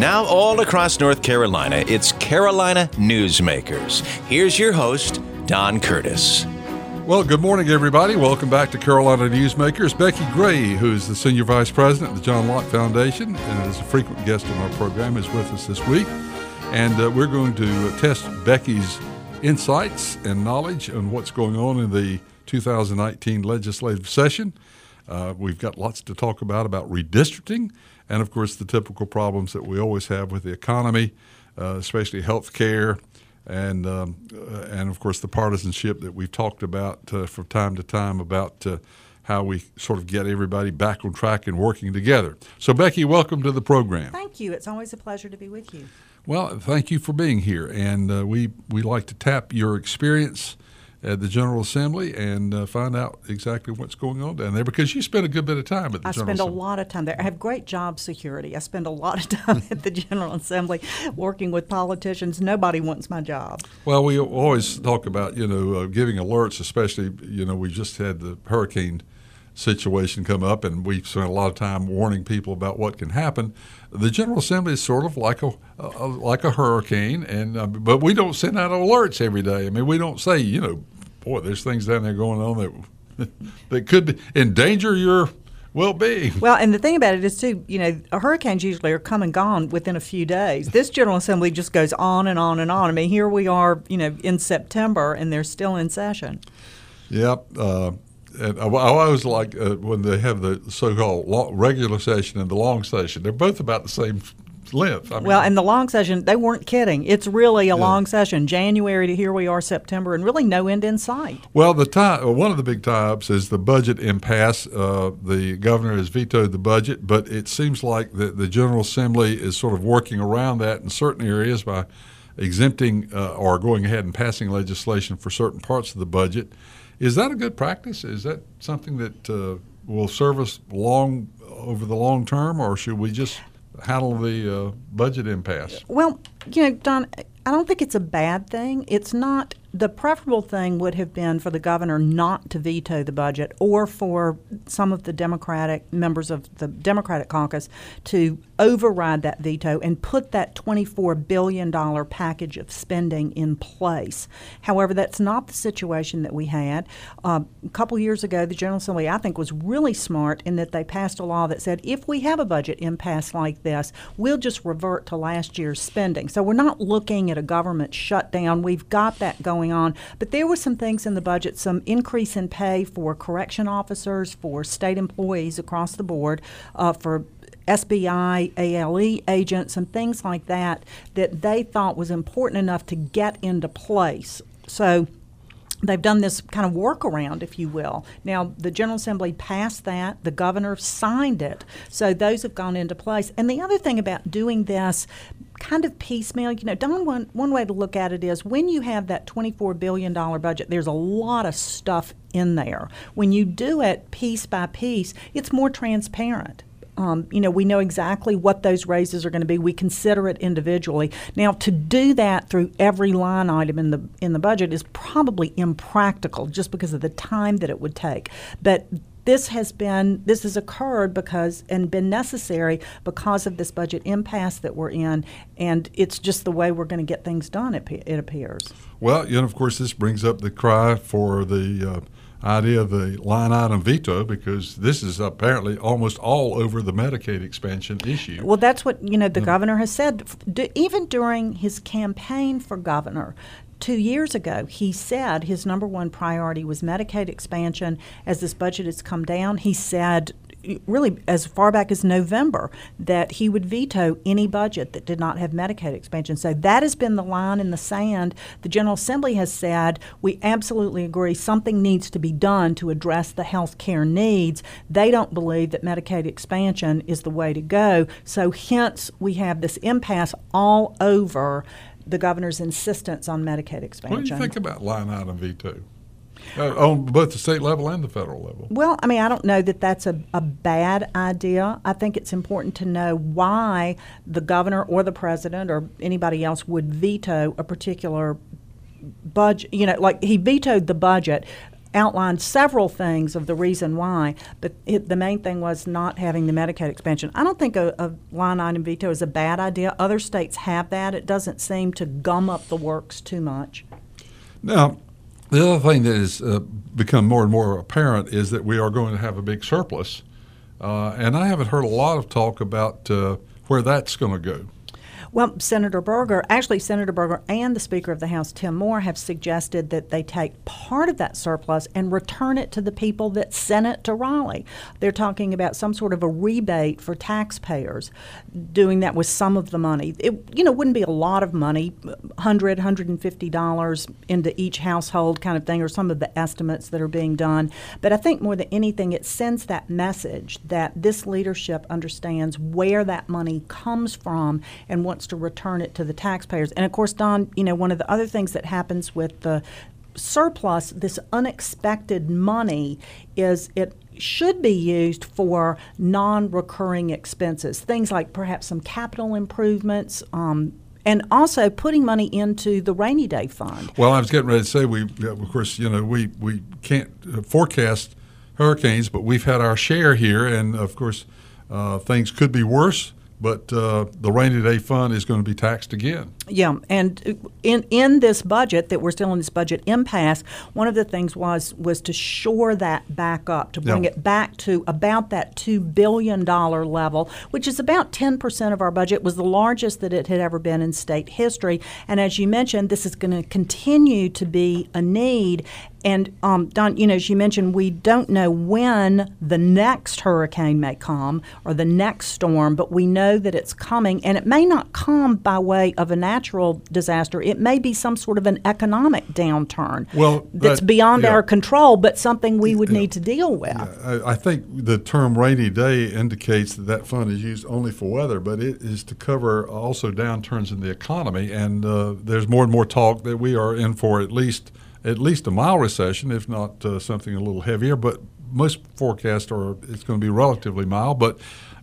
Now, all across North Carolina, it's Carolina Newsmakers. Here's your host, Don Curtis. Well, good morning, everybody. Welcome back to Carolina Newsmakers. Becki Gray, who's the Senior Vice President of the John Locke Foundation and is a frequent guest on our program, is with us this week. And uh, we're going to test Becki's insights and knowledge on what's going on in the 2019 legislative session. Uh, we've got lots to talk about about redistricting and of course the typical problems that we always have with the economy, uh, especially health care, and um, uh, and of course the partisanship that we've talked about uh, from time to time about uh, how we sort of get everybody back on track and working together. So Becki, welcome to the program. Thank you. It's always a pleasure to be with you. Well, thank you for being here, and uh, we we like to tap your experience at the General Assembly and uh, find out exactly what's going on down there because you spend a good bit of time at the I General spend Assembly. a lot of time there. I have great job security. I spend a lot of time at the General Assembly working with politicians. Nobody wants my job. Well, we always talk about you know uh, giving alerts, especially you know we just had the hurricane situation come up, and we spent a lot of time warning people about what can happen. The General Assembly is sort of like a, a like a hurricane, and uh, but we don't send out alerts every day. I mean, we don't say you know, boy, there's things down there going on that that could be, endanger your well-being. Well, and the thing about it is too, you know, hurricanes usually are come and gone within a few days. This General Assembly just goes on and on and on. I mean, here we are, you know, in September, and they're still in session. Yep. Uh, and I, I always like uh, when they have the so-called long, regular session and the long session. They're both about the same length. I mean, Well, and the long session, they weren't kidding. It's really a long session, January to here we are, September, and really no end in sight. Well, the tie, uh, one of the big tie-ups is the budget impasse. Uh, the governor has vetoed the budget, but it seems like the, the General Assembly is sort of working around that in certain areas by exempting uh, or going ahead and passing legislation for certain parts of the budget. Is that a good practice? Is that something that uh, will serve us long over the long term, or should we just handle the uh, budget impasse? Well, you know, Don, I don't think it's a bad thing. It's not. The preferable thing would have been for the governor not to veto the budget or for some of the Democratic members of the Democratic caucus to override that veto and put that $24 billion package of spending in place. However, that's not the situation that we had. Uh, a couple years ago, the General Assembly, I think, was really smart in that they passed a law that said if we have a budget impasse like this, we'll just revert to last year's spending. So we're not looking at a government shutdown. We've got that going on. But there were some things in the budget, some increase in pay for correction officers, for state employees across the board, uh, for SBI, ALE agents, and things like that, that they thought was important enough to get into place. So they've done this kind of workaround, if you will. Now, the General Assembly passed that, the governor signed it, so those have gone into place. And the other thing about doing this kind of piecemeal, you know, Don, one, one way to look at it is when you have that $24 billion budget, there's a lot of stuff in there. When you do it piece by piece, it's more transparent. Um, you know, we know exactly what those raises are going to be. We consider it individually. Now, to do that through every line item in the in the budget is probably impractical, just because of the time that it would take. But this has been this has occurred because and been necessary because of this budget impasse that we're in, and it's just the way we're going to get things done. It, it appears. Well, and of course, this brings up the cry for the uh, idea of the line item veto because this is apparently almost all over the Medicaid expansion issue. Well, that's what you know. The governor has said, even during his campaign for governor. Two years ago, he said his number one priority was Medicaid expansion. As this budget has come down, he said, really as far back as November, that he would veto any budget that did not have Medicaid expansion. So that has been the line in the sand. The General Assembly has said, we absolutely agree something needs to be done to address the health care needs. They don't believe that Medicaid expansion is the way to go. So hence, we have this impasse all over the governor's insistence on Medicaid expansion. What do you think about line item veto uh, on both the state level and the federal level? Well, I mean, I don't know that that's a, a bad idea. I think it's important to know why the governor or the president or anybody else would veto a particular budget. You know, like he vetoed the budget outlined several things of the reason why, but it, the main thing was not having the Medicaid expansion. I don't think a, a, line item veto is a bad idea. Other states have that. It doesn't seem to gum up the works too much. Now, the other thing that has uh, become more and more apparent is that we are going to have a big surplus. Uh, and I haven't heard a lot of talk about uh, where that's going to go. Well, Senator Berger, actually, Senator Berger and the Speaker of the House, Tim Moore, have suggested that they take part of that surplus and return it to the people that sent it to Raleigh. They're talking about some sort of a rebate for taxpayers, doing that with some of the money. It, you know, wouldn't be a lot of money, $100, $150 into each household kind of thing, or some of the estimates that are being done. But I think more than anything, it sends that message that this leadership understands where that money comes from and what wants to return it to the taxpayers. And of course, Don, you know, one of the other things that happens with the surplus, this unexpected money, is it should be used for non recurring expenses, things like perhaps some capital improvements. Um, and also putting money into the rainy day fund. Well, I was getting ready to say we, of course, you know, we we can't forecast hurricanes, but we've had our share here, and of course, uh, things could be worse but uh, the rainy day fund is going to be taxed again. Yeah, and in in this budget that we're still in this budget impasse, one of the things was was to shore that back up, to bring yeah. it back to about that two billion dollar level, which is about ten percent of our budget. Was the largest that it had ever been in state history, and as you mentioned, this is going to continue to be a need. And um, Don, you know, as you mentioned, we don't know when the next hurricane may come or the next storm, but we know that it's coming, and it may not come by way of a natural disaster. It may be some sort of an economic downturn. Well, that's that, beyond yeah. our control, but something we would yeah. need to deal with. Yeah. I, I, think the term rainy day indicates that that fund is used only for weather, but it is to cover also downturns in the economy. And uh, there's more and more talk that we are in for at least at least a mild recession, if not uh, something a little heavier. But most forecasts are it's going to be relatively mild. But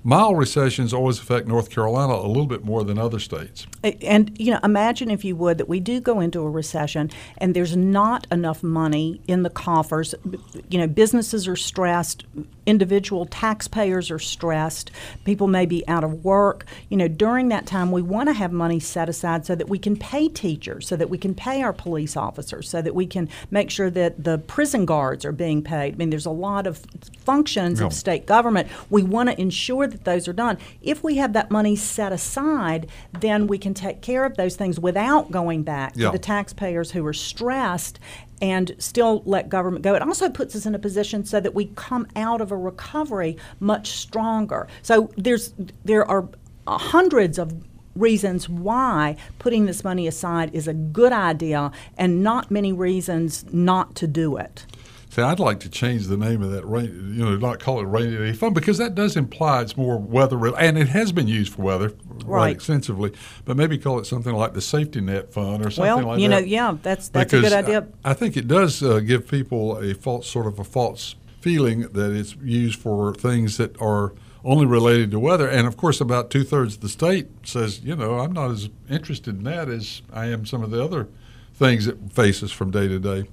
mild recessions always affect North Carolina a little bit more than other states. And you know, imagine if you would that we do go into a recession and there's not enough money in the coffers. You know, businesses are stressed, individual taxpayers are stressed, people may be out of work. You know, during that time we want to have money set aside so that we can pay teachers, so that we can pay our police officers, so that we can make sure that the prison guards are being paid. I mean, there's a lot of functions of state government. We want to ensure that those are done. If we have that money set aside, then we can take care of those things without going back yeah. to the taxpayers who are stressed and still let government go. It also puts us in a position so that we come out of a recovery much stronger. So there's there are uh, hundreds of reasons why putting this money aside is a good idea and not many reasons not to do it. See, I'd like to change the name of that rain, you know, not call it rainy day fund because that does imply it's more weather and it has been used for weather right. extensively. But maybe call it something like the safety net fund or something well, like you that. know, yeah, that's that's because a good idea. I, I think it does uh, give people a false sort of a false feeling that it's used for things that are only related to weather. And of course, about two thirds of the state says, you know, I'm not as interested in that as I am some of the other things that face us from day to day.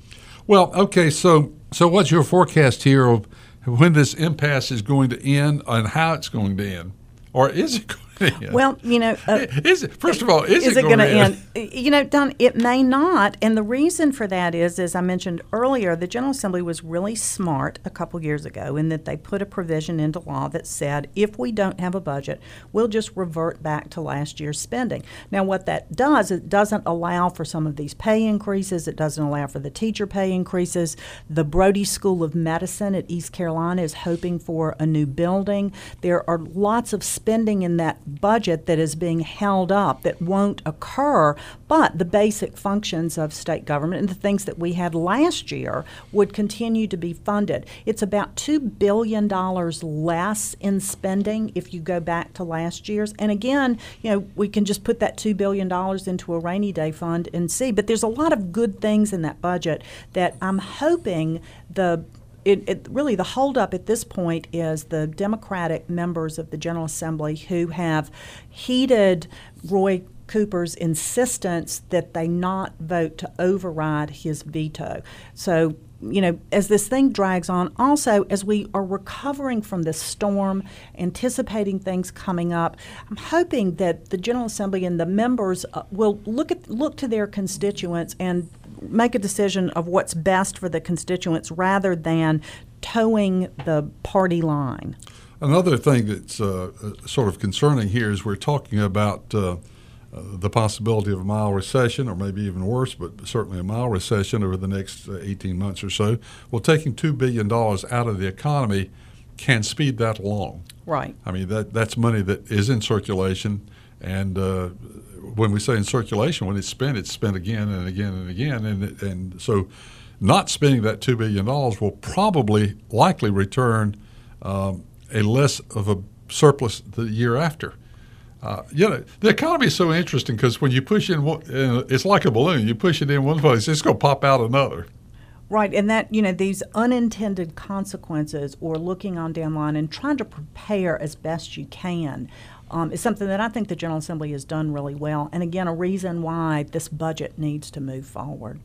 Well, okay, so so what's your forecast here of when this impasse is going to end and how it's going to end, or is it going well, you know, uh, is it first of all is, is it, going to end? end? You know, Don, it may not, and the reason for that is, as I mentioned earlier, the General Assembly was really smart a couple years ago in that they put a provision into law that said if we don't have a budget, we'll just revert back to last year's spending. Now, what that does, it doesn't allow for some of these pay increases. It doesn't allow for the teacher pay increases. The Brody School of Medicine at East Carolina is hoping for a new building. There are lots of spending in that budget that is being held up that won't occur, but the basic functions of state government and the things that we had last year would continue to be funded. It's about $2 billion less in spending if you go back to last year's. And again, you know, we can just put that $2 billion into a rainy day fund and see. But there's a lot of good things in that budget that I'm hoping the it, it, really the holdup at this point is the Democratic members of the General Assembly who have heeded Roy Cooper's insistence that they not vote to override his veto. So you know, as this thing drags on, also as we are recovering from this storm, anticipating things coming up, I'm hoping that the General Assembly and the members uh, will look at look to their constituents and make a decision of what's best for the constituents rather than toeing the party line. Another thing that's uh, uh sort of concerning here is we're talking about uh, uh, the possibility of a mild recession, or maybe even worse, but certainly a mild recession over the next uh, 18 months or so. Well, taking $2 billion out of the economy can speed that along. Right. I mean, that, that's money that is in circulation. And uh, when we say in circulation, when it's spent, it's spent again and again and again. And, and so not spending that $2 billion will probably likely return um, a less of a surplus the year after. Uh, you know, the economy is so interesting because when you push in, one, it's like a balloon. You push it in one place, it's going to pop out another. Right, and that you know these unintended consequences, or looking on down line and trying to prepare as best you can, um, is something that I think the General Assembly has done really well, and again, a reason why this budget needs to move forward.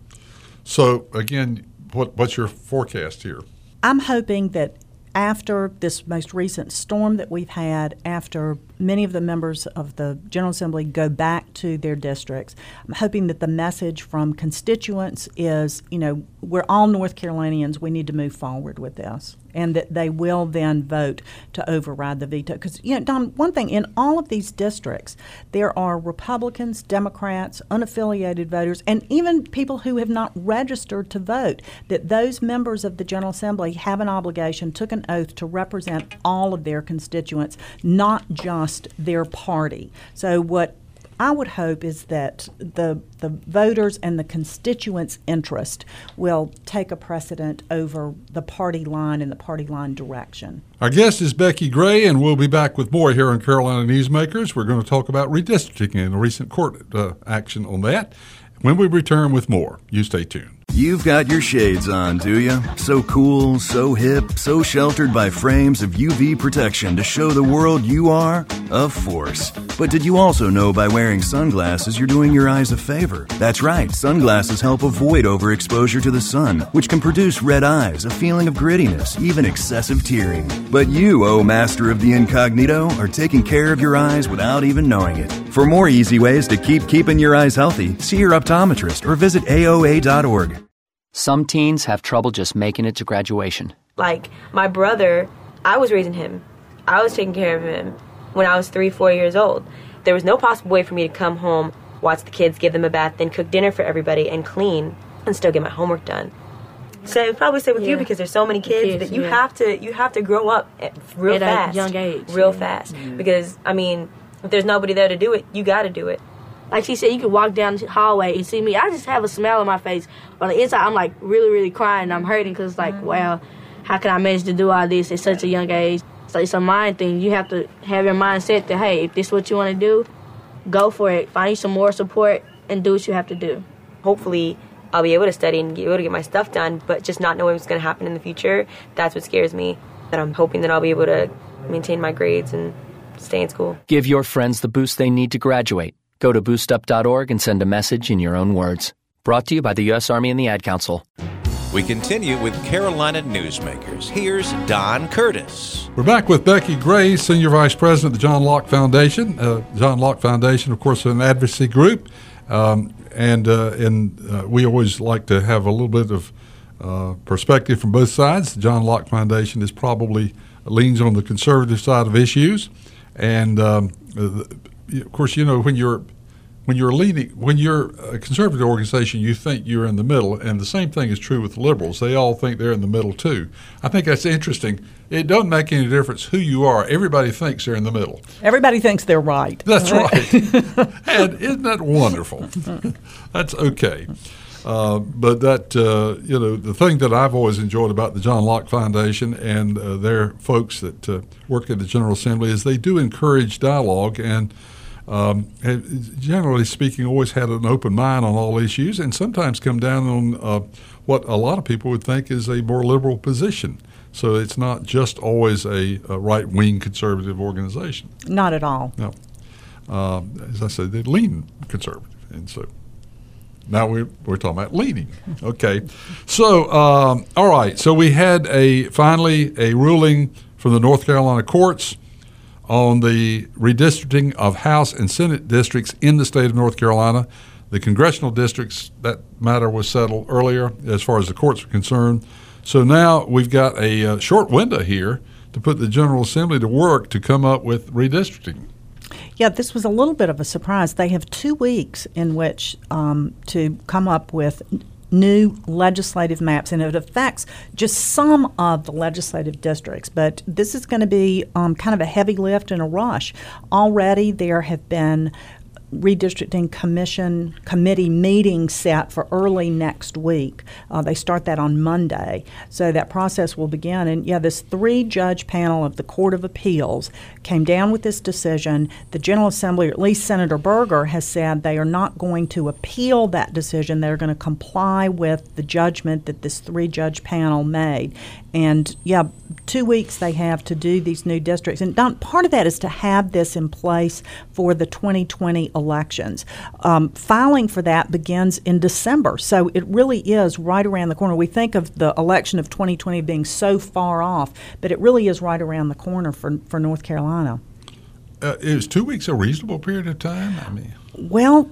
So, again, what, what's your forecast here? I'm hoping that after this most recent storm that we've had, after many of the members of the General Assembly go back to their districts, I'm hoping that the message from constituents is, you know, we're all North Carolinians, we need to move forward with this and that they will then vote to override the veto. Because, you know, Don, one thing, in all of these districts, there are Republicans, Democrats, unaffiliated voters, and even people who have not registered to vote, that those members of the General Assembly have an obligation, took an oath to represent all of their constituents, not just their party. So, what I would hope is that the the voters and the constituents' interest will take a precedent over the party line and the party line direction. Our guest is Becki Gray, and we'll be back with more here on Carolina Newsmakers. We're going to talk about redistricting and the recent court uh, action on that. When we return with more, you stay tuned. You've got your shades on, do you? So cool, so hip, so sheltered by frames of UV protection to show the world you are a force. But did you also know by wearing sunglasses you're doing your eyes a favor? That's right, sunglasses help avoid overexposure to the sun, which can produce red eyes, a feeling of grittiness, even excessive tearing. But you, oh master of the incognito, are taking care of your eyes without even knowing it. For more easy ways to keep keeping your eyes healthy, see your optometrist or visit AOA.org. Some teens have trouble just making it to graduation. Like my brother, I was raising him. I was taking care of him when I was three, four years old. There was no possible way for me to come home, watch the kids, give them a bath, then cook dinner for everybody and clean and still get my homework done. So I'd probably say with yeah. you because there's so many kids, kids that you yeah. have to you have to grow up at, real at fast, young age, real yeah. fast. Mm-hmm. Because I mean, if there's nobody there to do it, you got to do it like she said, you could walk down the hallway and see me. I just have a smile on my face, but on the inside, I'm like really, really crying. I'm hurting because like, mm-hmm. wow, how can I manage to do all this at such a young age? So it's a mind thing. You have to have your mindset that hey, if this is what you want to do, go for it. Find you some more support and do what you have to do. Hopefully, I'll be able to study and be able to get my stuff done, but just not knowing what's going to happen in the future, that's what scares me. That I'm hoping that I'll be able to maintain my grades and stay in school. Give your friends the boost they need to graduate. Go to boostup.org and send a message in your own words. Brought to you by the U.S. Army and the Ad Council. We continue with Carolina Newsmakers. Here's Don Curtis. We're back with Becki Gray, Senior Vice President of the John Locke Foundation. Uh, John Locke Foundation, of course, an advocacy group. Um, and uh, and uh, we always like to have a little bit of uh, perspective from both sides. The John Locke Foundation is probably leans on the conservative side of issues. And um, of course, you know when you're when you're leading when you're a conservative organization, you think you're in the middle, and the same thing is true with liberals. They all think they're in the middle too. I think that's interesting. It doesn't make any difference who you are. Everybody thinks they're in the middle. Everybody thinks they're right. That's right. and isn't that wonderful? that's okay. Uh, but that uh, you know the thing that I've always enjoyed about the John Locke Foundation and uh, their folks that uh, work at the General Assembly is they do encourage dialogue and um, generally speaking, always had an open mind on all issues, and sometimes come down on uh, what a lot of people would think is a more liberal position. So it's not just always a, a right wing conservative organization. Not at all. No. Uh, as I said, they lean conservative, and so Now we're, we're talking about leaning. Okay. So, um, all right. So we had a finally a ruling from the North Carolina courts on the redistricting of House and Senate districts in the state of North Carolina. The congressional districts, that matter was settled earlier as far as the courts are concerned. So now we've got a uh, short window here to put the General Assembly to work to come up with redistricting. Yeah, this was a little bit of a surprise. They have two weeks in which um, to come up with new legislative maps, and it affects just some of the legislative districts. But this is going to be um, kind of a heavy lift and a rush. Already, there have been redistricting commission committee meeting set for early next week. Uh, they start that on Monday, so that process will begin. And yeah, this three judge panel of the Court of Appeals came down with this decision. The General Assembly, or at least Senator Berger, has said they are not going to appeal that decision. They're going to comply with the judgment that this three judge panel made. And yeah, two weeks they have to do these new districts. And Don, part of that is to have this in place for the 2020 elections. Um, filing for that begins in December. So it really is right around the corner. We think of the election of 2020 being so far off, but it really is right around the corner for, for North Carolina. Uh, is two weeks a reasonable period of time? I mean, well,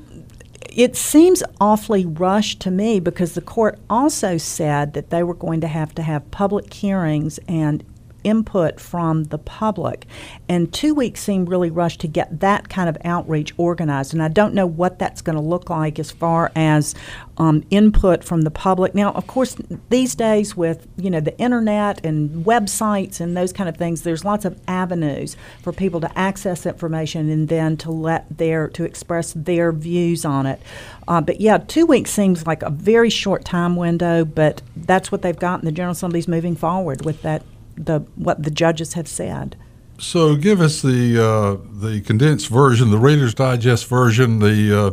it seems awfully rushed to me because the court also said that they were going to have to have public hearings and input from the public. And two weeks seem really rushed to get that kind of outreach organized. And I don't know what that's going to look like as far as um, input from the public. Now, of course, these days with you know the internet and websites and those kind of things, there's lots of avenues for people to access information and then to let their to express their views on it. Uh, but yeah, two weeks seems like a very short time window, but that's what they've got, and the General Assembly's moving forward with that the what the judges have said. So, give us the uh, the condensed version, the Reader's Digest version, the uh,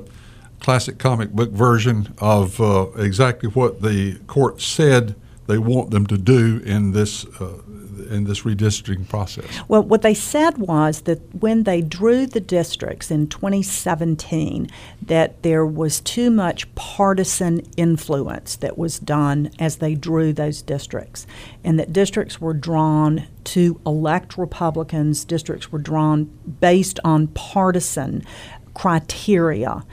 classic comic book version of uh, exactly what the court said they want them to do in this uh, in this redistricting process? Well, what they said was that when they drew the districts in 2017, that there was too much partisan influence that was done as they drew those districts, and that districts were drawn to elect Republicans. Districts were drawn based on partisan criteria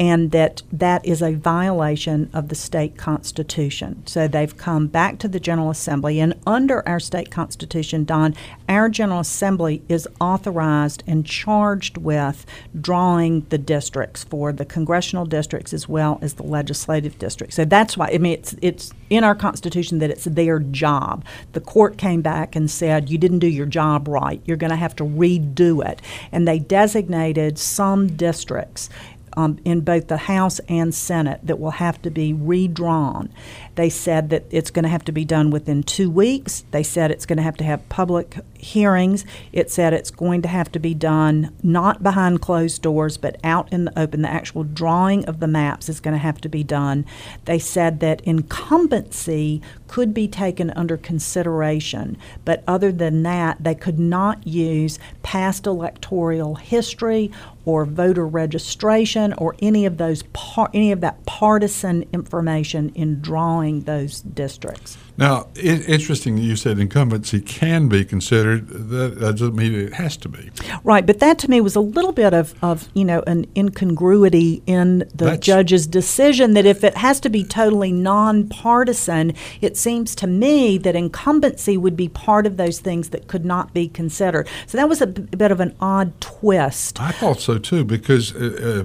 and that that is a violation of the state constitution. So they've come back to the General Assembly, and under our state constitution, Don, our General Assembly is authorized and charged with drawing the districts for the congressional districts as well as the legislative districts. So that's why I mean it's it's in our constitution that it's their job. The court came back and said you didn't do your job right. You're going to have to redo it, and they designated some districts um, in both the House and Senate that will have to be redrawn. They said that it's going to have to be done within two weeks. They said it's going to have to have public hearings. It said it's going to have to be done not behind closed doors, but out in the open. The actual drawing of the maps is going to have to be done. They said that incumbency could be taken under consideration, but other than that, they could not use past electoral history or voter registration or any of those par- any of that partisan information in drawing those districts. Now, it, interesting you said incumbency can be considered. That, doesn't mean it has to be. Right, but that to me was a little bit of, of you know an incongruity in the That's, judge's decision that if it has to be totally nonpartisan, it seems to me that incumbency would be part of those things that could not be considered. So that was a b- bit of an odd twist. I thought so too, because uh,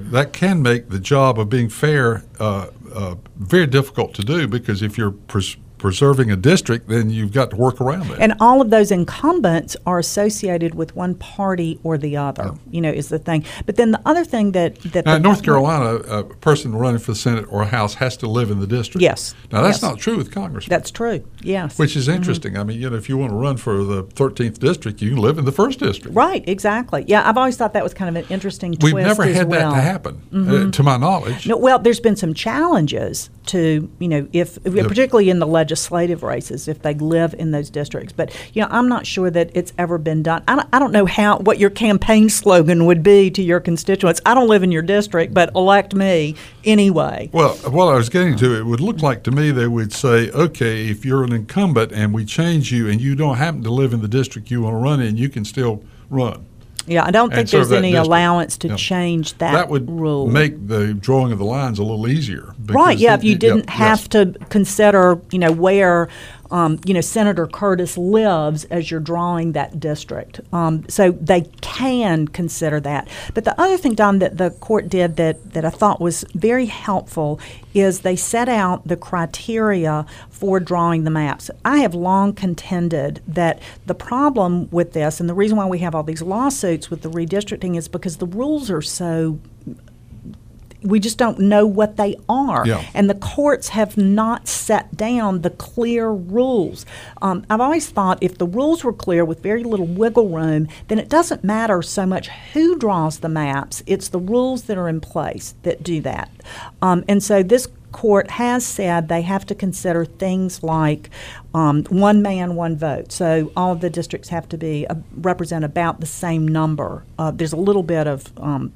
uh, that can make the job of being fair uh, uh very difficult to do. Because if you're pres- preserving a district, then you've got to work around it. And all of those incumbents are associated with one party or the other. Yeah. You know, is the thing. But then the other thing that that now, North Carolina, a person running for the Senate or House has to live in the district. Yes. Now that's yes. not true with Congress. That's true. Yes. Which is mm-hmm. interesting. Mm-hmm. I mean, you know, if you want to run for the 13th district, you can live in the first district. Right. Exactly. Yeah. I've always thought that was kind of an interesting. We've never had well. that to happen, uh, mm-hmm. uh, to my knowledge. No. Well, there's been some challenges to you know if, if particularly in the legislature legislative races if they live in those districts. But you know, I'm not sure that it's ever been done. I don't, I don't know how what your campaign slogan would be to your constituents. I don't live in your district, but elect me anyway. Well, what I was getting to, it would look like to me they would say, okay, if you're an incumbent and we change you and you don't happen to live in the district you want to run in, you can still run. Yeah, I don't think there's any district. allowance to Yeah. change that, That would rule. make the drawing of the lines a little easier. Right, yeah, if you it- didn't yeah, have yes. to consider, you know, where, um, you know, Senator Curtis lives as you're drawing that district. Um, so they can consider that. But the other thing, Don, that the court did that, that I thought was very helpful is they set out the criteria for drawing the maps. I have long contended that the problem with this, and the reason why we have all these lawsuits with the redistricting, is because the rules are so we just don't know what they are. Yeah. And the courts have not set down the clear rules. Um, I've always thought if the rules were clear with very little wiggle room, then it doesn't matter so much who draws the maps, it's the rules that are in place that do that. Um, and so this court has said they have to consider things like um, one man, one vote. So all of the districts have to be uh, represent about the same number. Uh, there's a little bit of um,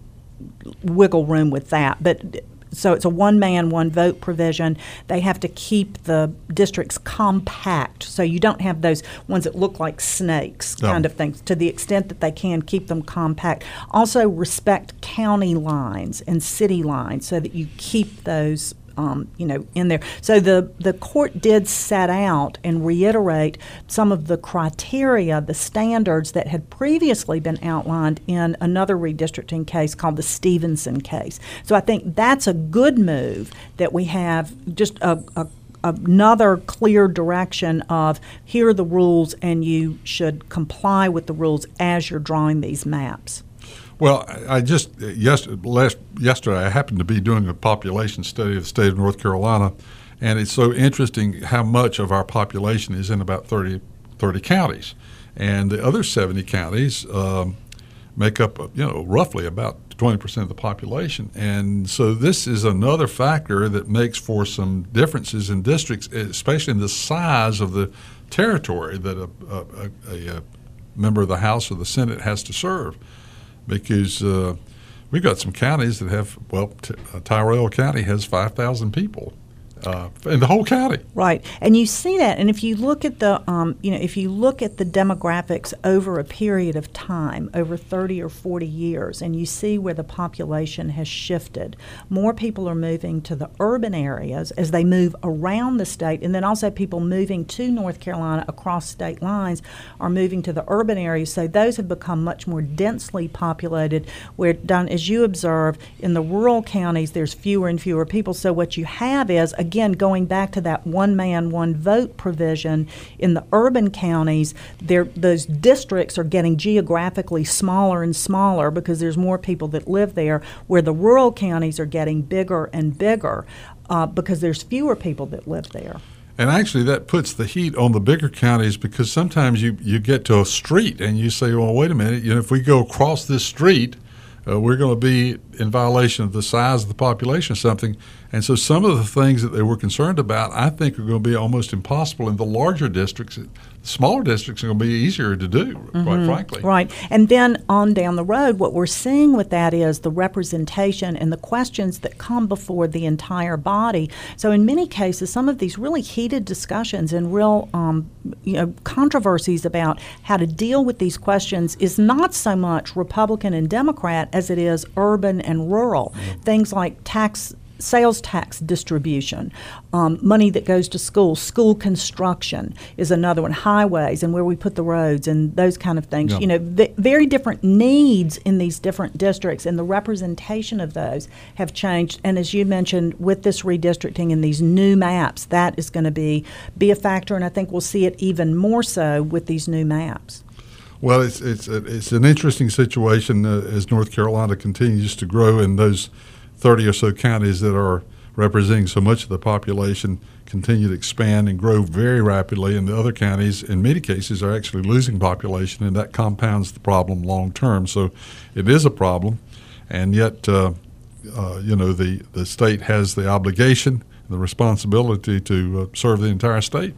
wiggle room with that. But so it's a one man, one vote provision. They have to keep the districts compact, so you don't have those ones that look like snakes, No. kind of things. To the extent that they can, keep them compact. Also, respect county lines and city lines, so that you keep those um, you know, in there. So the, the court did set out and reiterate some of the criteria, the standards that had previously been outlined in another redistricting case called the Stephenson case. So I think that's a good move that we have just a, a another clear direction of here are the rules and you should comply with the rules as you're drawing these maps. Well, I just yes, last yesterday I happened to be doing a population study of the state of North Carolina, and it's so interesting how much of our population is in about 30, 30 counties, and the other seventy counties um, make up you know roughly about twenty percent of the population, and so this is another factor that makes for some differences in districts, especially in the size of the territory that a, a, a, a member of the House or the Senate has to serve because uh, we've got some counties that have well, t- uh, Tyrrell County has five thousand people uh, in the whole county. Right, and you see that, and if you look at the, um, you know, if you look at the demographics over a period of time, over thirty or forty years, and you see where the population has shifted, more people are moving to the urban areas as they move around the state, and then also people moving to North Carolina across state lines are moving to the urban areas. So those have become much more densely populated. Where, Don, as you observe, in the rural counties, there's fewer and fewer people. So what you have is again, going back to that one man, one vote provision in the urban counties, those districts are getting geographically smaller and smaller because there's more people that live there, where the rural counties are getting bigger and bigger uh, because there's fewer people that live there. And actually, that puts the heat on the bigger counties because sometimes you, you get to a street and you say, well, wait a minute, you know, if we go across this street, uh, we're going to be in violation of the size of the population or something. And so some of the things that they were concerned about, I think, are going to be almost impossible in the larger districts. Smaller districts are going to be easier to do, quite frankly. Right. And then on down the road, what we're seeing with that is the representation and the questions that come before the entire body. So, in many cases, some of these really heated discussions and real um, you know, controversies about how to deal with these questions is not so much Republican and Democrat as it is urban and rural. Things like tax sales tax distribution, um, money that goes to schools, school construction is another one, highways and where we put the roads and those kind of things. Yeah. You know, v- very different needs in these different districts, and the representation of those have changed. And as you mentioned, with this redistricting and these new maps, that is going to be be a factor, and I think we'll see it even more so with these new maps. Well, it's it's it's an interesting situation uh, as North Carolina continues to grow, and those thirty or so counties that are representing so much of the population continue to expand and grow very rapidly, and the other counties, in many cases, are actually losing population, and that compounds the problem long term. So, it is a problem, and yet, uh, uh, you know, the the state has the obligation and the responsibility to uh, serve the entire state,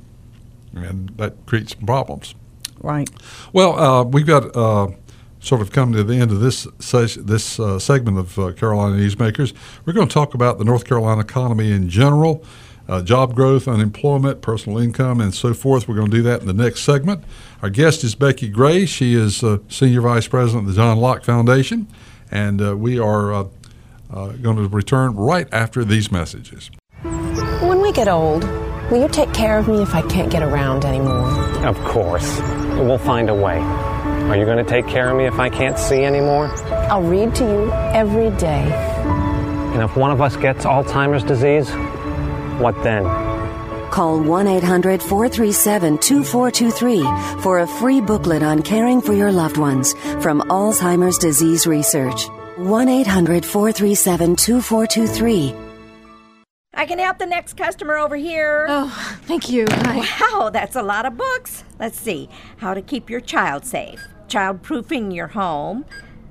and that creates problems. Right. Well, uh, we've got uh, sort of come to the end of this this uh, segment of uh, Carolina Newsmakers. We're going to talk about the North Carolina economy in general, uh, job growth, unemployment, personal income, and so forth. We're going to do that in the next segment. Our guest is Becki Gray. She is uh, Senior Vice President of the John Locke Foundation, and we are going to return right after these messages. When we get old, will you take care of me if I can't get around anymore? Of course. We'll find a way. Are you going to take care of me if I can't see anymore? I'll read to you every day. And if one of us gets Alzheimer's disease, what then? Call 1 800 437 2423 for a free booklet on caring for your loved ones from Alzheimer's Disease Research. 1 800 437 2423. I can help the next customer over here. Oh, thank you. Wow, that's a lot of books. Let's see. How to keep your child safe, child proofing your home,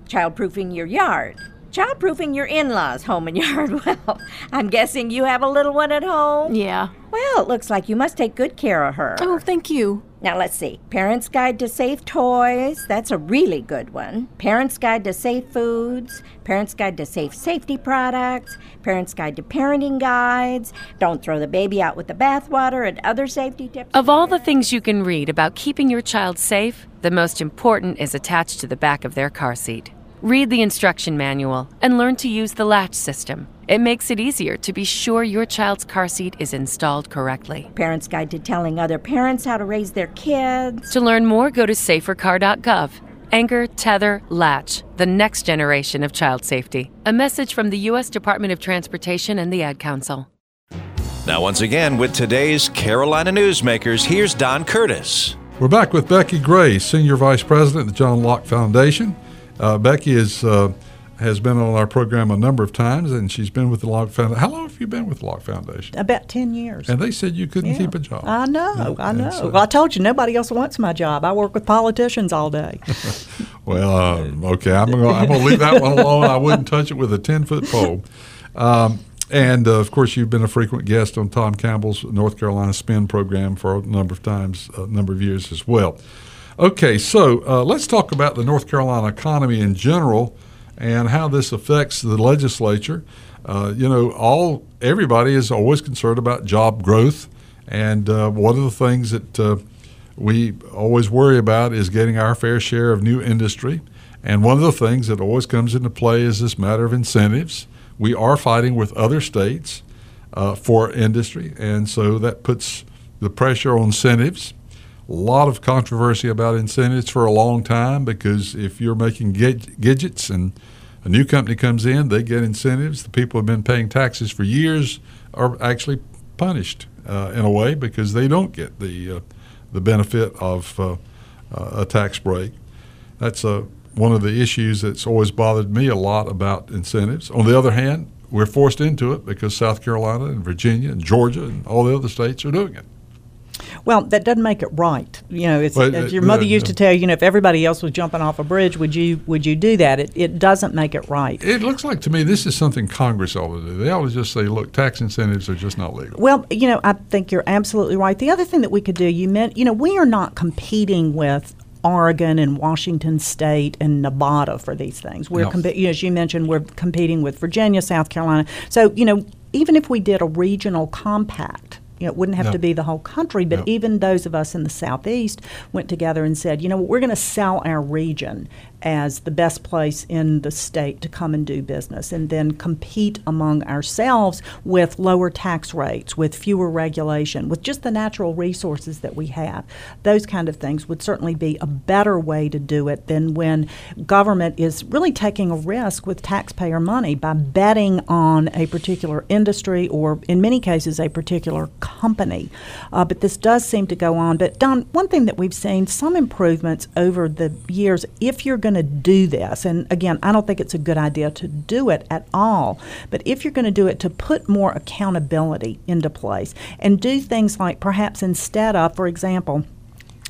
child proofing your yard, child proofing your in laws' home and yard. Well, I'm guessing you have a little one at home? Yeah. Well, it looks like you must take good care of her. Oh, thank you. Now let's see. Parents Guide to Safe Toys. That's a really good one. Parents Guide to Safe Foods. Parents Guide to Safe Safety Products. Parents Guide to Parenting Guides. Don't throw the baby out with the bathwater and other safety tips. Of all the things you can read about keeping your child safe, the most important is attached to the back of their car seat. Read the instruction manual and learn to use the latch system. It makes it easier to be sure your child's car seat is installed correctly. Parents Guide to Telling Other Parents How to Raise Their Kids. To learn more, go to safercar.gov. Anchor, Tether, Latch, the next generation of child safety. A message from the U.S. Department of Transportation and the Ad Council. Now, once again, with today's Carolina Newsmakers, here's Don Curtis. We're back with Becki Gray, Senior Vice President of the John Locke Foundation. Uh, Becki is, uh, has been on our program a number of times, and she's been with the Locke Foundation. How long have you been with the Locke Foundation? About 10 years. And they said you couldn't Yeah. keep a job. I know, I know. so- well, I told you nobody else wants my job. I work with politicians all day. Well, um, okay, I'm going I'm to leave that one alone. I wouldn't touch it with a 10 foot pole. Um, and uh, of course, you've been a frequent guest on Tom Campbell's North Carolina Spin program for a number of times, a number of years as well. Okay, so uh, let's talk about the North Carolina economy in general and how this affects the legislature. Uh, you know, all everybody is always concerned about job growth, and uh, one of the things that uh, we always worry about is getting our fair share of new industry. And one of the things that always comes into play is this matter of incentives. We are fighting with other states uh, for industry, and so that puts the pressure on incentives. A lot of controversy about incentives for a long time because if you're making gadgets and a new company comes in, they get incentives. The people who have been paying taxes for years are actually punished uh, in a way because they don't get the uh, the benefit of uh, uh, a tax break. That's uh, one of the issues that's always bothered me a lot about incentives. On the other hand, we're forced into it because South Carolina and Virginia and Georgia and all the other states are doing it. Well, that doesn't make it right. You know, it's, Well, as uh, your mother used to tell you, you know, if everybody else was jumping off a bridge, would you would you do that? It, it doesn't make it right. It looks like to me this is something Congress ought to do. They ought to just say, look, tax incentives are just not legal. Well, you know, I think you're absolutely right. The other thing that we could do, you meant, you know, we are not competing with Oregon and Washington State and Nevada for these things. We're, No. know, as you mentioned, we're competing with Virginia, South Carolina. So, you know, even if we did a regional compact, you know, it wouldn't have No. to be the whole country, but No. even those of us in the southeast went together and said, you know, what, we're going to sell our region as the best place in the state to come and do business, and then compete among ourselves with lower tax rates, with fewer regulation, with just the natural resources that we have. Those kind of things would certainly be a better way to do it than when government is really taking a risk with taxpayer money by betting on a particular industry or, in many cases, a particular company. Uh, but this does seem to go on. But, Don, one thing that we've seen some improvements over the years, if you're going to do this, and again, I don't think it's a good idea to do it at all, but if you're going to do it, to put more accountability into place and do things like perhaps instead of, for example,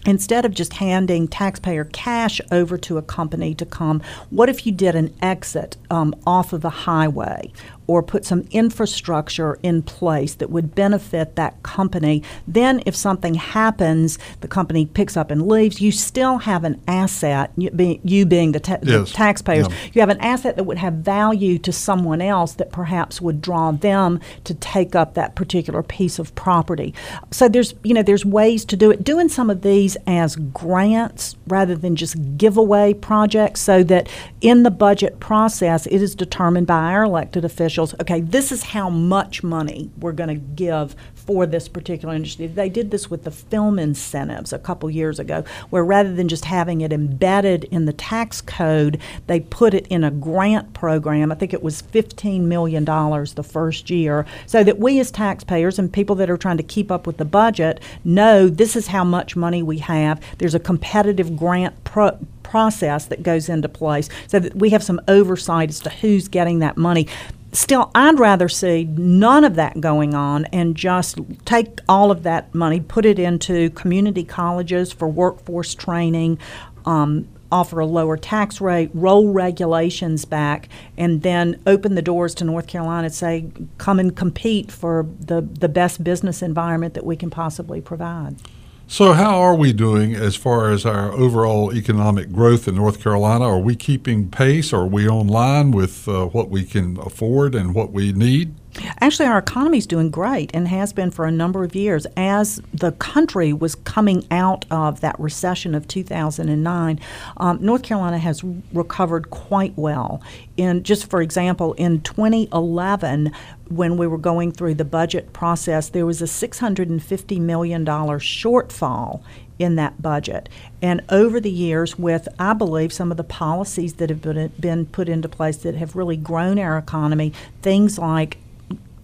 Instead of just handing taxpayer cash over to a company to come, what if you did an exit um, off of a highway or put some infrastructure in place that would benefit that company. Then, if something happens, the company picks up and leaves, you still have an asset, you, being, you being the, ta- Yes. the taxpayers, Yeah. you have an asset that would have value to someone else that perhaps would draw them to take up that particular piece of property. So there's you know there's ways to do it. Doing some of these as grants rather than just giveaway projects, so that in the budget process it is determined by our elected officials. Okay, this is how much money we're going to give for this particular industry. They did this with the film incentives a couple years ago, where rather than just having it embedded in the tax code, they put it in a grant program. I think it was $15 million the first year, so that we as taxpayers and people that are trying to keep up with the budget know this is how much money we have. There's a competitive grant pro- process that goes into place so that we have some oversight as to who's getting that money still i'd rather see none of that going on and just take all of that money put it into community colleges for workforce training um, offer a lower tax rate roll regulations back and then open the doors to north carolina and say come and compete for the, the best business environment that we can possibly provide So, how are we doing as far as our overall economic growth in North Carolina? Are we keeping pace? Are we on line with uh, what we can afford and what we need? Actually, our economy is doing great and has been for a number of years. As the country was coming out of that recession of 2009, um, North Carolina has recovered quite well. In just for example, in 2011, when we were going through the budget process, there was a 650 million dollar shortfall in that budget. And over the years, with I believe some of the policies that have been, been put into place that have really grown our economy, things like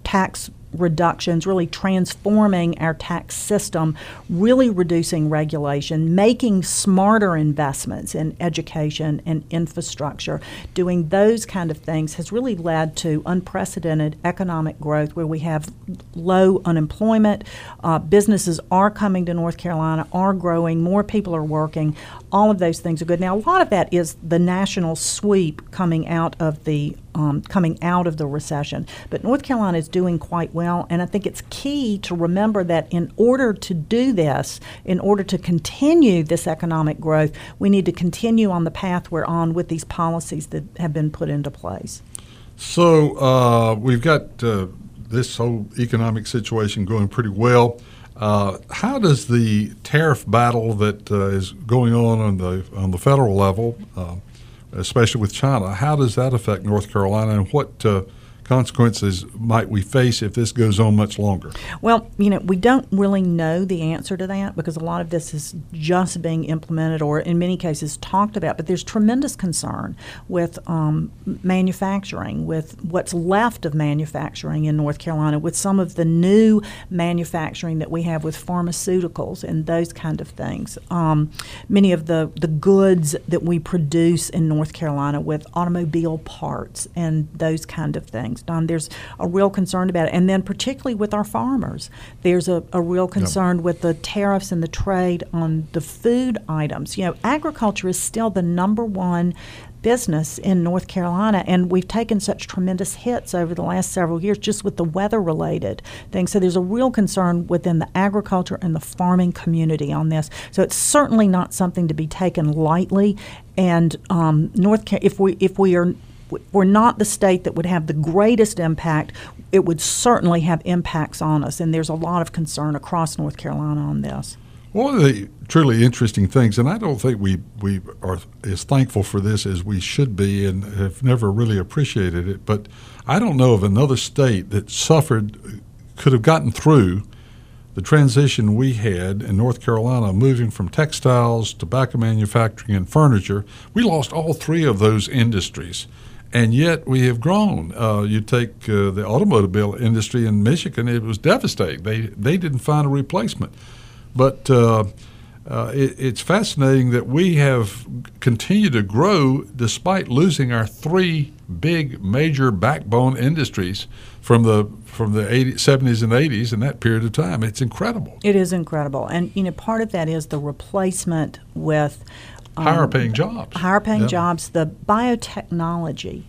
tax reductions, really transforming our tax system, really reducing regulation, making smarter investments in education and infrastructure, doing those kind of things has really led to unprecedented economic growth where we have low unemployment. Uh, businesses are coming to North Carolina, are growing, more people are working. All of those things are good. Now, a lot of that is the national sweep coming out of the um, coming out of the recession. But North Carolina is doing quite well, and I think it's key to remember that in order to do this, in order to continue this economic growth, we need to continue on the path we're on with these policies that have been put into place. So, uh, we've got uh, this whole economic situation going pretty well. Uh, how does the tariff battle that uh, is going on on the on the federal level, uh, especially with China, how does that affect North Carolina, and what uh, consequences might we face if this goes on much longer? Well, you know, we don't really know the answer to that because a lot of this is just being implemented or, in many cases, talked about. But there's tremendous concern with um, manufacturing, with what's left of manufacturing in North Carolina, with some of the new manufacturing that we have with pharmaceuticals and those kind of things. Um, many of the, the goods that we produce in North Carolina with automobile parts and those kind of things. Don, there's a real concern about it. And then, particularly with our farmers, there's a, a real concern with the tariffs and the trade on the food items. You know, agriculture is still the number one business in North Carolina, and we've taken such tremendous hits over the last several years just with the weather related things. So there's a real concern within the agriculture and the farming community on this. So it's certainly not something to be taken lightly. And um, North, Ca- if we if we are we're not the state that would have the greatest impact. It would certainly have impacts on us, and there's a lot of concern across North Carolina on this. One of the truly interesting things, and I don't think we, we are as thankful for this as we should be and have never really appreciated it, but I don't know of another state that suffered, could have gotten through the transition we had in North Carolina, moving from textiles, tobacco manufacturing, and furniture. We lost all three of those industries. And yet we have grown. Uh, you take uh, the automobile industry in Michigan; it was devastating. They they didn't find a replacement. But uh, uh, it, it's fascinating that we have continued to grow despite losing our three big major backbone industries from the from the 80, 70s and 80s in that period of time. It's incredible. It is incredible, and you know part of that is the replacement with Higher paying jobs. higher paying jobs, the biotechnology.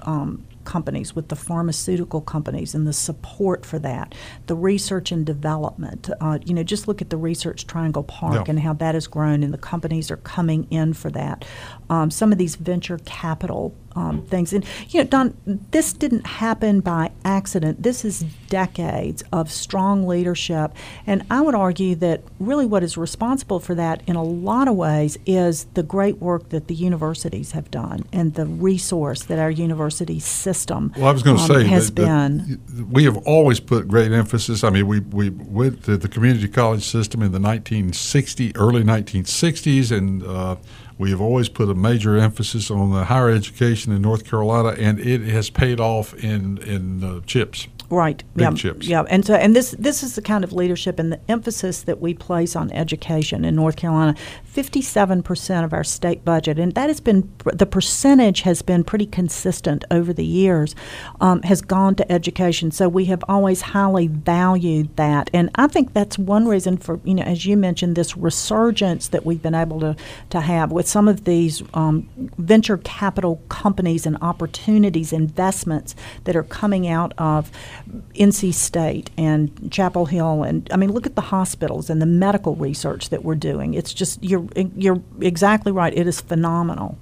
Um, companies, with the pharmaceutical companies, and the support for that, the research and development. Uh, you know, just look at the Research Triangle Park Yeah. and how that has grown, and the companies are coming in for that. Um, some of these venture capital um, things, and you know, Don, this didn't happen by accident. This is decades of strong leadership, and I would argue that really what is responsible for that, in a lot of ways, is the great work that the universities have done and the resource that our university system Well, I was going to um, say has that, that been. we have always put great emphasis. I mean, we we went to the community college system in the 1960 early 1960s, and uh, we have always put a major emphasis on the higher education in North Carolina, and it has paid off in in uh, chips. Right. Big yeah. chips. Yeah. And so and this this is the kind of leadership and the emphasis that we place on education in North Carolina. Fifty-seven percent of our state budget, and that has been the percentage has been pretty consistent over the years, um, has gone to education. So we have always highly valued that, and I think that's one reason for you know, as you mentioned, this resurgence that we've been able to to have with some of these um, venture capital companies and opportunities, investments that are coming out of NC State and Chapel Hill, and I mean, look at the hospitals and the medical research that we're doing. It's just you're you're exactly right. It is phenomenal.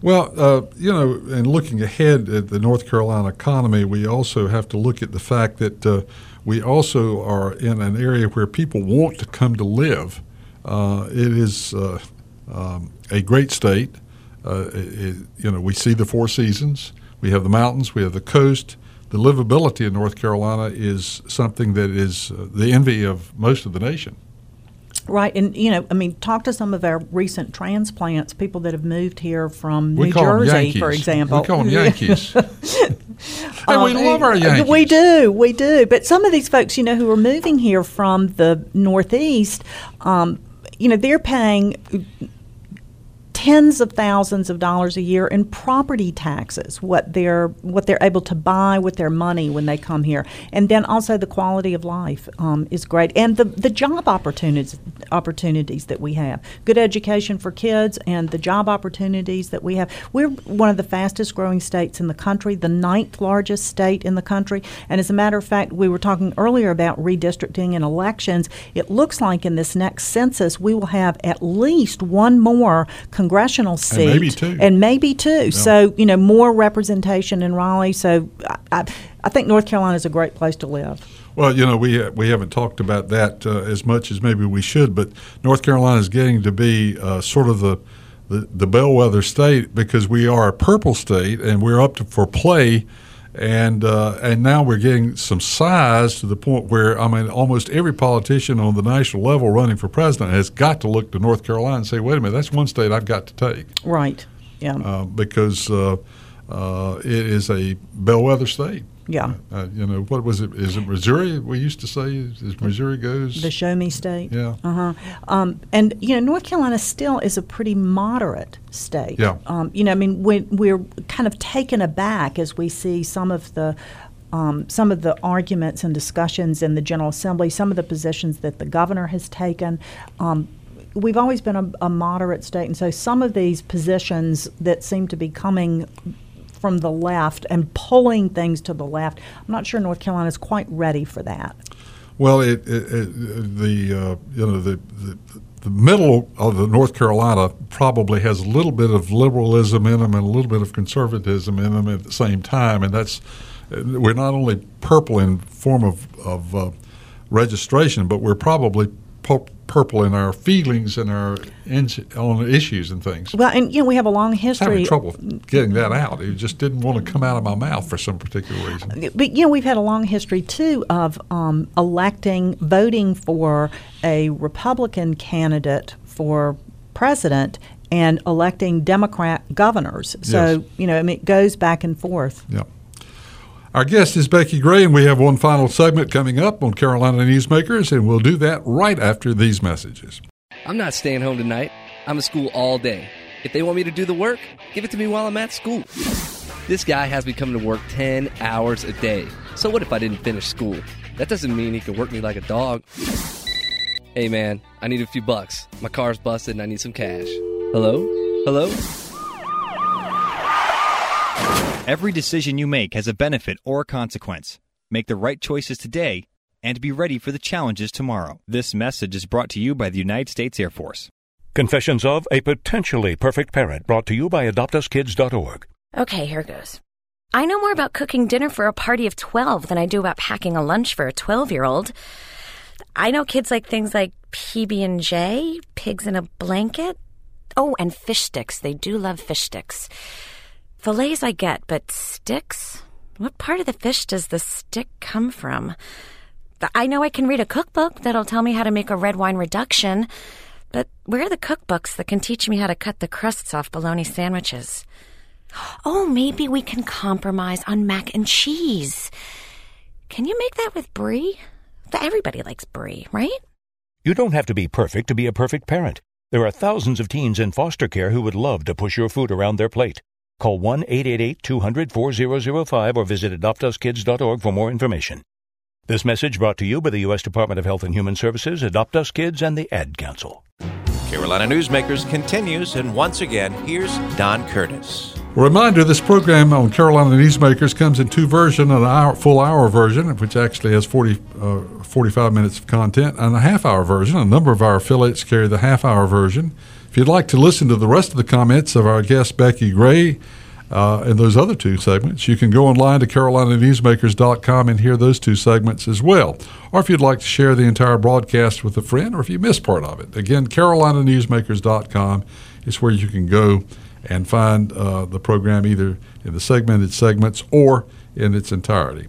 Well, uh, you know, and looking ahead at the North Carolina economy, we also have to look at the fact that uh, we also are in an area where people want to come to live. Uh, it is uh, um, a great state. Uh, it, you know, we see the four seasons. We have the mountains. We have the coast. The livability in North Carolina is something that is uh, the envy of most of the nation. Right, and you know, I mean, talk to some of our recent transplants, people that have moved here from We New Jersey, for We example. call 'em Yankees. And we love our uh, Yankees. We do, we do. But some of these folks, you know, who are moving here from the Northeast, um, you know, they're paying tens of thousands of dollars a year in property taxes what they're what they're able to buy with their money when they come here. And then also the quality of life um, is great. And the, the job opportunities opportunities that we have. Good education for kids and the job opportunities that we have. We're one of the fastest growing states in the country the ninth largest state in the country. And as a matter of fact we were talking earlier about redistricting and elections. It looks like in this next census we will have at least one more congressional seat maybe two. and maybe two. So you know more representation in Raleigh. So I, I, I think North Carolina is a great place to live. Well, you know, we we haven't talked about that uh, as much as maybe we should, but North Carolina is getting to be uh, sort of the, the the bellwether state because we are a purple state and we're up to, for play, and uh, and now we're getting some size to the point where I mean, almost every politician on the national level running for president has got to look to North Carolina and say, wait a minute, that's one state I've got to take Right. Yeah. uh, because uh, uh, it is a bellwether state. Yeah. Uh, you know, what was it? Is it Missouri? We used to say, as Missouri goes. the show me state. Yeah. Uh huh. Um, and you know, North Carolina still is a pretty moderate state. Yeah. Um, you know, I mean, we, we're kind of taken aback as we see some of the. Um, some of the arguments and discussions in the General Assembly, some of the positions that the governor has taken. Um, we've always been a, a moderate state, and so some of these positions that seem to be coming from the left and pulling things to the left, I'm not sure North Carolina is quite ready for that. Well, it, it, it the uh, you know the, the the middle of the North Carolina probably has a little bit of liberalism in them and a little bit of conservatism in them at the same time, and that's we're not only purple in form of of uh, registration, but we're probably purple in our feelings and our ins- on issues and things. Well, and you know, we have a long having history. trouble getting that out. It just didn't want to come out of my mouth for some particular reason. But you know, we've had a long history too of um, electing, voting for a Republican candidate for president and electing Democrat governors. So Yes. you know, I mean, it goes back and forth. Yeah. Our guest is Becki Gray, and we have one final segment coming up on Carolina Newsmakers, and we'll do that right after these messages. I'm not staying home tonight. I'm at school all day. If they want me to do the work, give it to me while I'm at school. This guy has me coming to work 10 hours a day. So what if I didn't finish school? That doesn't mean he can work me like a dog. Hey man, I need a few bucks. My car's busted and I need some cash. Hello? Hello? Every decision you make has a benefit or a consequence. Make the right choices today and be ready for the challenges tomorrow. This message is brought to you by the United States Air Force. Confessions of a Potentially Perfect Parent, brought to you by AdoptUsKids.org. Okay, here goes. I know more about cooking dinner for a party of 12 than I do about packing a lunch for a 12 year old. I know kids like things like PB&J, pigs in a blanket. Oh, and fish sticks. They do love fish sticks. Fillets I get, but sticks? What part of the fish does the stick come from? I know I can read a cookbook that'll tell me how to make a red wine reduction, but where are the cookbooks that can teach me how to cut the crusts off bologna sandwiches? Oh, maybe we can compromise on mac and cheese. Can you make that with brie? Everybody likes brie, right? You don't have to be perfect to be a perfect parent. There are thousands of teens in foster care who would love to push your food around their plate. Call 1 888 200 4005 or visit adoptuskids.org for more information. This message brought to you by the U.S. Department of Health and Human Services, Adopt Us Kids, and the Ad Council. Carolina Newsmakers continues, and once again, here's Don Curtis. A reminder this program on Carolina Newsmakers comes in two versions an hour, full hour version, which actually has 40, uh, 45 minutes of content, and a half hour version. A number of our affiliates carry the half hour version. If you'd like to listen to the rest of the comments of our guest Becki Gray uh, in those other two segments, you can go online to carolinanewsmakers.com and hear those two segments as well. Or if you'd like to share the entire broadcast with a friend, or if you missed part of it, again, carolinanewsmakers.com is where you can go and find uh, the program either in the segmented segments or in its entirety.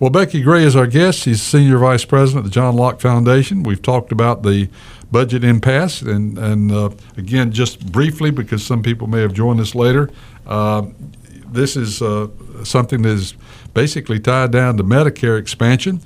Well, Becki Gray is our guest. She's Senior Vice President of the John Locke Foundation. We've talked about the budget impasse, and, and uh, again, just briefly, because some people may have joined us later, uh, this is uh, something that is basically tied down to Medicare expansion.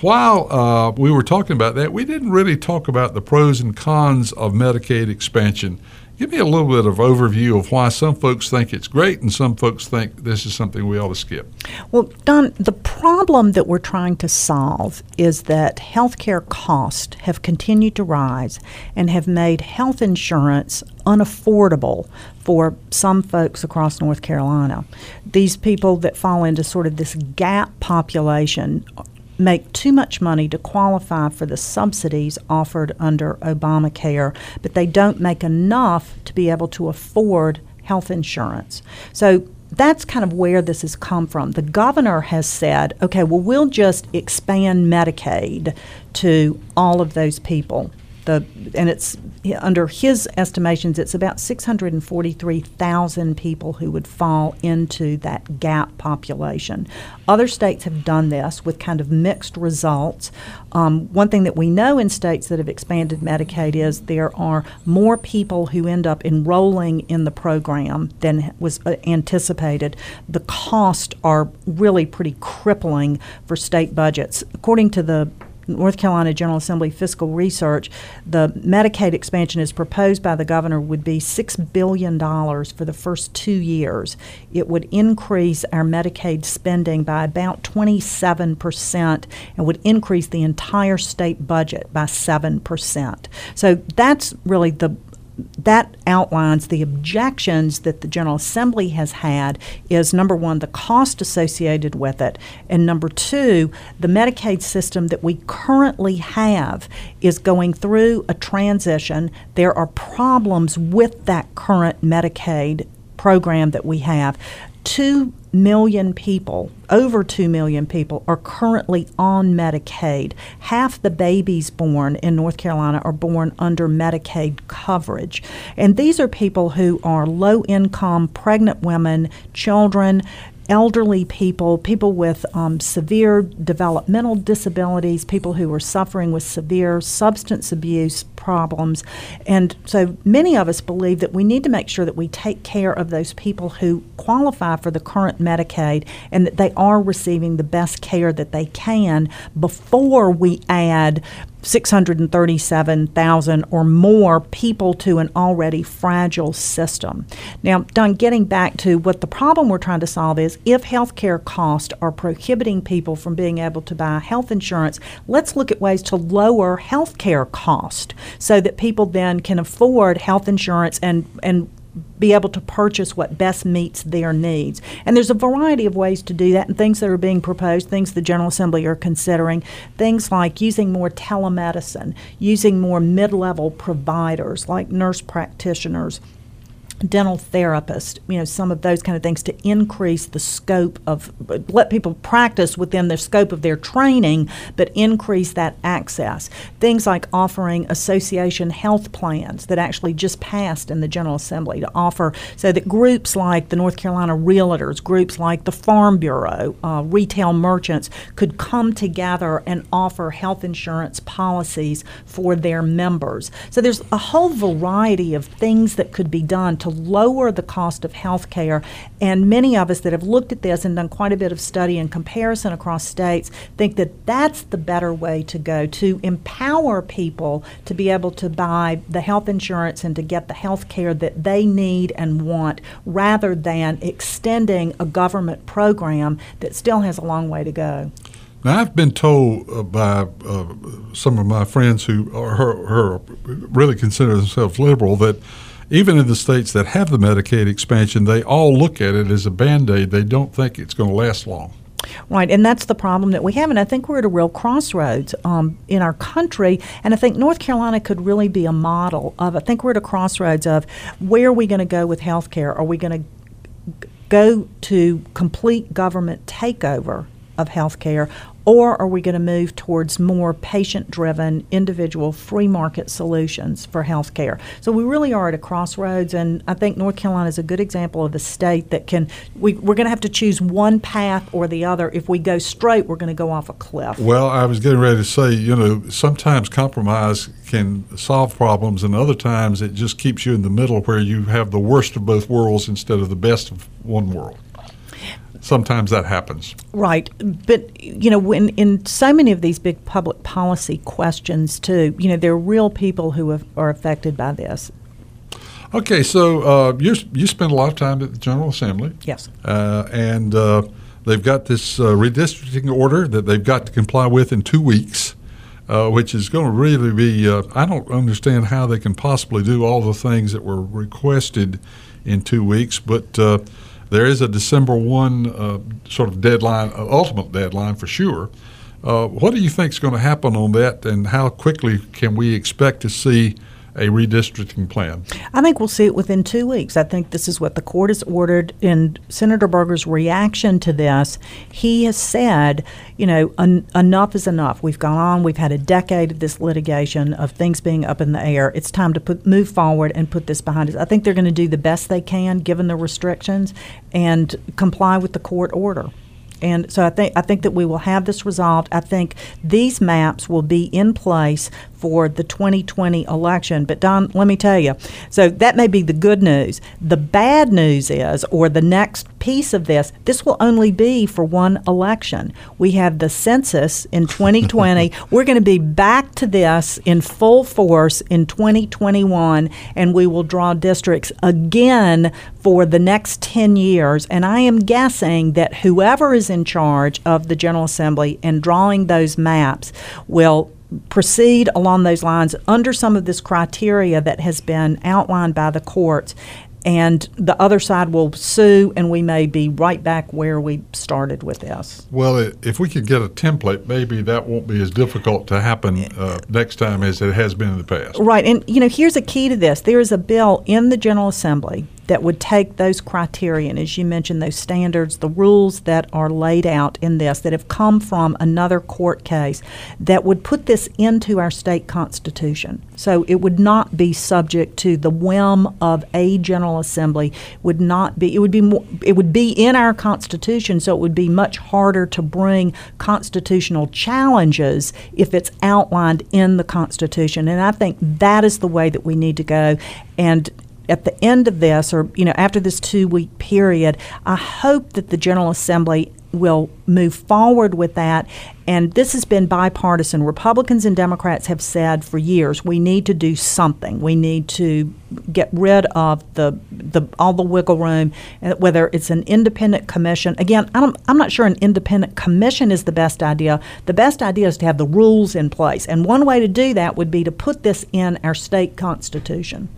While uh, we were talking about that, we didn't really talk about the pros and cons of Medicaid expansion Give me a little bit of overview of why some folks think it's great and some folks think this is something we ought to skip. Well, Don, the problem that we're trying to solve is that healthcare costs have continued to rise and have made health insurance unaffordable for some folks across North Carolina. These people that fall into sort of this gap population make too much money to qualify for the subsidies offered under Obamacare, but they don't make enough to be able to afford health insurance. So that's kind of where this has come from. The governor has said, okay, well, we'll just expand Medicaid to all of those people the and it's under his estimations it's about 643,000 people who would fall into that gap population. Other states have done this with kind of mixed results. Um, one thing that we know in states that have expanded Medicaid is there are more people who end up enrolling in the program than was uh, anticipated. The costs are really pretty crippling for state budgets. According to the North Carolina General Assembly fiscal research, the Medicaid expansion as proposed by the governor would be $6 billion for the first two years. It would increase our Medicaid spending by about 27% and would increase the entire state budget by 7%. So that's really the that outlines the objections that the General Assembly has had is number one, the cost associated with it, and number two, the Medicaid system that we currently have is going through a transition. There are problems with that current Medicaid program that we have. Two million people, over 2 million people, are currently on Medicaid. Half the babies born in North Carolina are born under Medicaid coverage. And these are people who are low income, pregnant women, children, elderly people, people with um, severe developmental disabilities, people who are suffering with severe substance abuse problems. And so many of us believe that we need to make sure that we take care of those people who qualify for the current Medicaid and that they are receiving the best care that they can before we add 637,000 or more people to an already fragile system. Now, Don, getting back to what the problem we're trying to solve is if healthcare costs are prohibiting people from being able to buy health insurance, let's look at ways to lower healthcare cost so that people then can afford health insurance and, and be able to purchase what best meets their needs. And there's a variety of ways to do that and things that are being proposed, things the General Assembly are considering, things like using more telemedicine, using more mid level providers like nurse practitioners dental therapist, you know, some of those kind of things to increase the scope of, let people practice within the scope of their training, but increase that access. Things like offering association health plans that actually just passed in the General Assembly to offer so that groups like the North Carolina Realtors, groups like the Farm Bureau, uh, retail merchants could come together and offer health insurance policies for their members. So there's a whole variety of things that could be done to lower the cost of health care. And many of us that have looked at this and done quite a bit of study and comparison across states think that that's the better way to go to empower people to be able to buy the health insurance and to get the health care that they need and want rather than extending a government program that still has a long way to go. Now, I've been told uh, by uh, some of my friends who are, are really consider themselves liberal that even in the states that have the Medicaid expansion, they all look at it as a band aid. They don't think it's going to last long. Right, and that's the problem that we have. And I think we're at a real crossroads um, in our country. And I think North Carolina could really be a model of, I think we're at a crossroads of where are we going to go with health care? Are we going to go to complete government takeover of health care, or are we going to move towards more patient driven, individual, free market solutions for health care? So we really are at a crossroads, and I think North Carolina is a good example of a state that can, we, we're going to have to choose one path or the other. If we go straight, we're going to go off a cliff. Well, I was getting ready to say, you know, sometimes compromise can solve problems, and other times it just keeps you in the middle where you have the worst of both worlds instead of the best of one world sometimes that happens. Right. But, you know, when, in so many of these big public policy questions, too, you know, there are real people who have, are affected by this. Okay, so uh, you you spend a lot of time at the General Assembly. Yes. Uh, and uh, they've got this uh, redistricting order that they've got to comply with in two weeks, uh, which is going to really be. Uh, I don't understand how they can possibly do all the things that were requested in two weeks, but there is a December 1 uh, sort of deadline, uh, ultimate deadline for sure. Uh, what do you think is going to happen on that, and how quickly can we expect to see a redistricting plan? I think we'll see it within two weeks. I think this is what the court has ordered. And Senator Berger's reaction to this, he has said, you know, en- enough is enough. We've gone on. We've had a decade of this litigation of things being up in the air. It's time to put move forward and put this behind us. I think they're going to do the best they can given the restrictions and comply with the court order. And so I think I think that we will have this resolved. I think these maps will be in place for the 2020 election. But Don, let me tell you. So that may be the good news. The bad news is, or the next piece of this, this will only be for one election. We have the census in 2020. We're going to be back to this in full force in 2021, and we will draw districts again for the next 10 years. And I am guessing that whoever is in charge of the General Assembly and drawing those maps will proceed along those lines under some of this criteria that has been outlined by the courts and the other side will sue, and we may be right back where we started with this. Well, if we could get a template, maybe that won't be as difficult to happen uh, next time as it has been in the past. Right, and you know, here's a key to this: there is a bill in the General Assembly that would take those criteria, and as you mentioned, those standards, the rules that are laid out in this that have come from another court case, that would put this into our state constitution. So it would not be subject to the whim of a General Assembly. Would not be. It would be. More, it would be in our constitution, so it would be much harder to bring constitutional challenges if it's outlined in the Constitution. And I think that is the way that we need to go. And at the end of this, or you know, after this two-week period, I hope that the General Assembly will move forward with that. And this has been bipartisan. Republicans and Democrats have said for years we need to do something. We need to get rid of the, the all the wiggle room, uh, whether it's an independent commission. Again, I'm, I'm not sure an independent commission is the best idea. The best idea is to have the rules in place. And one way to do that would be to put this in our state constitution.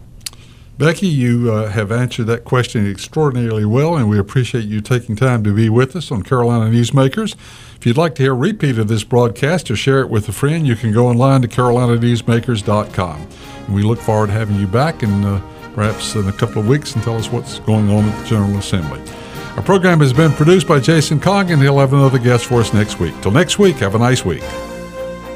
Becki, you uh, have answered that question extraordinarily well, and we appreciate you taking time to be with us on Carolina Newsmakers. If you'd like to hear a repeat of this broadcast or share it with a friend, you can go online to carolinanewsmakers.com. And we look forward to having you back and uh, perhaps in a couple of weeks and tell us what's going on at the General Assembly. Our program has been produced by Jason Kong, and he'll have another guest for us next week. Till next week, have a nice week.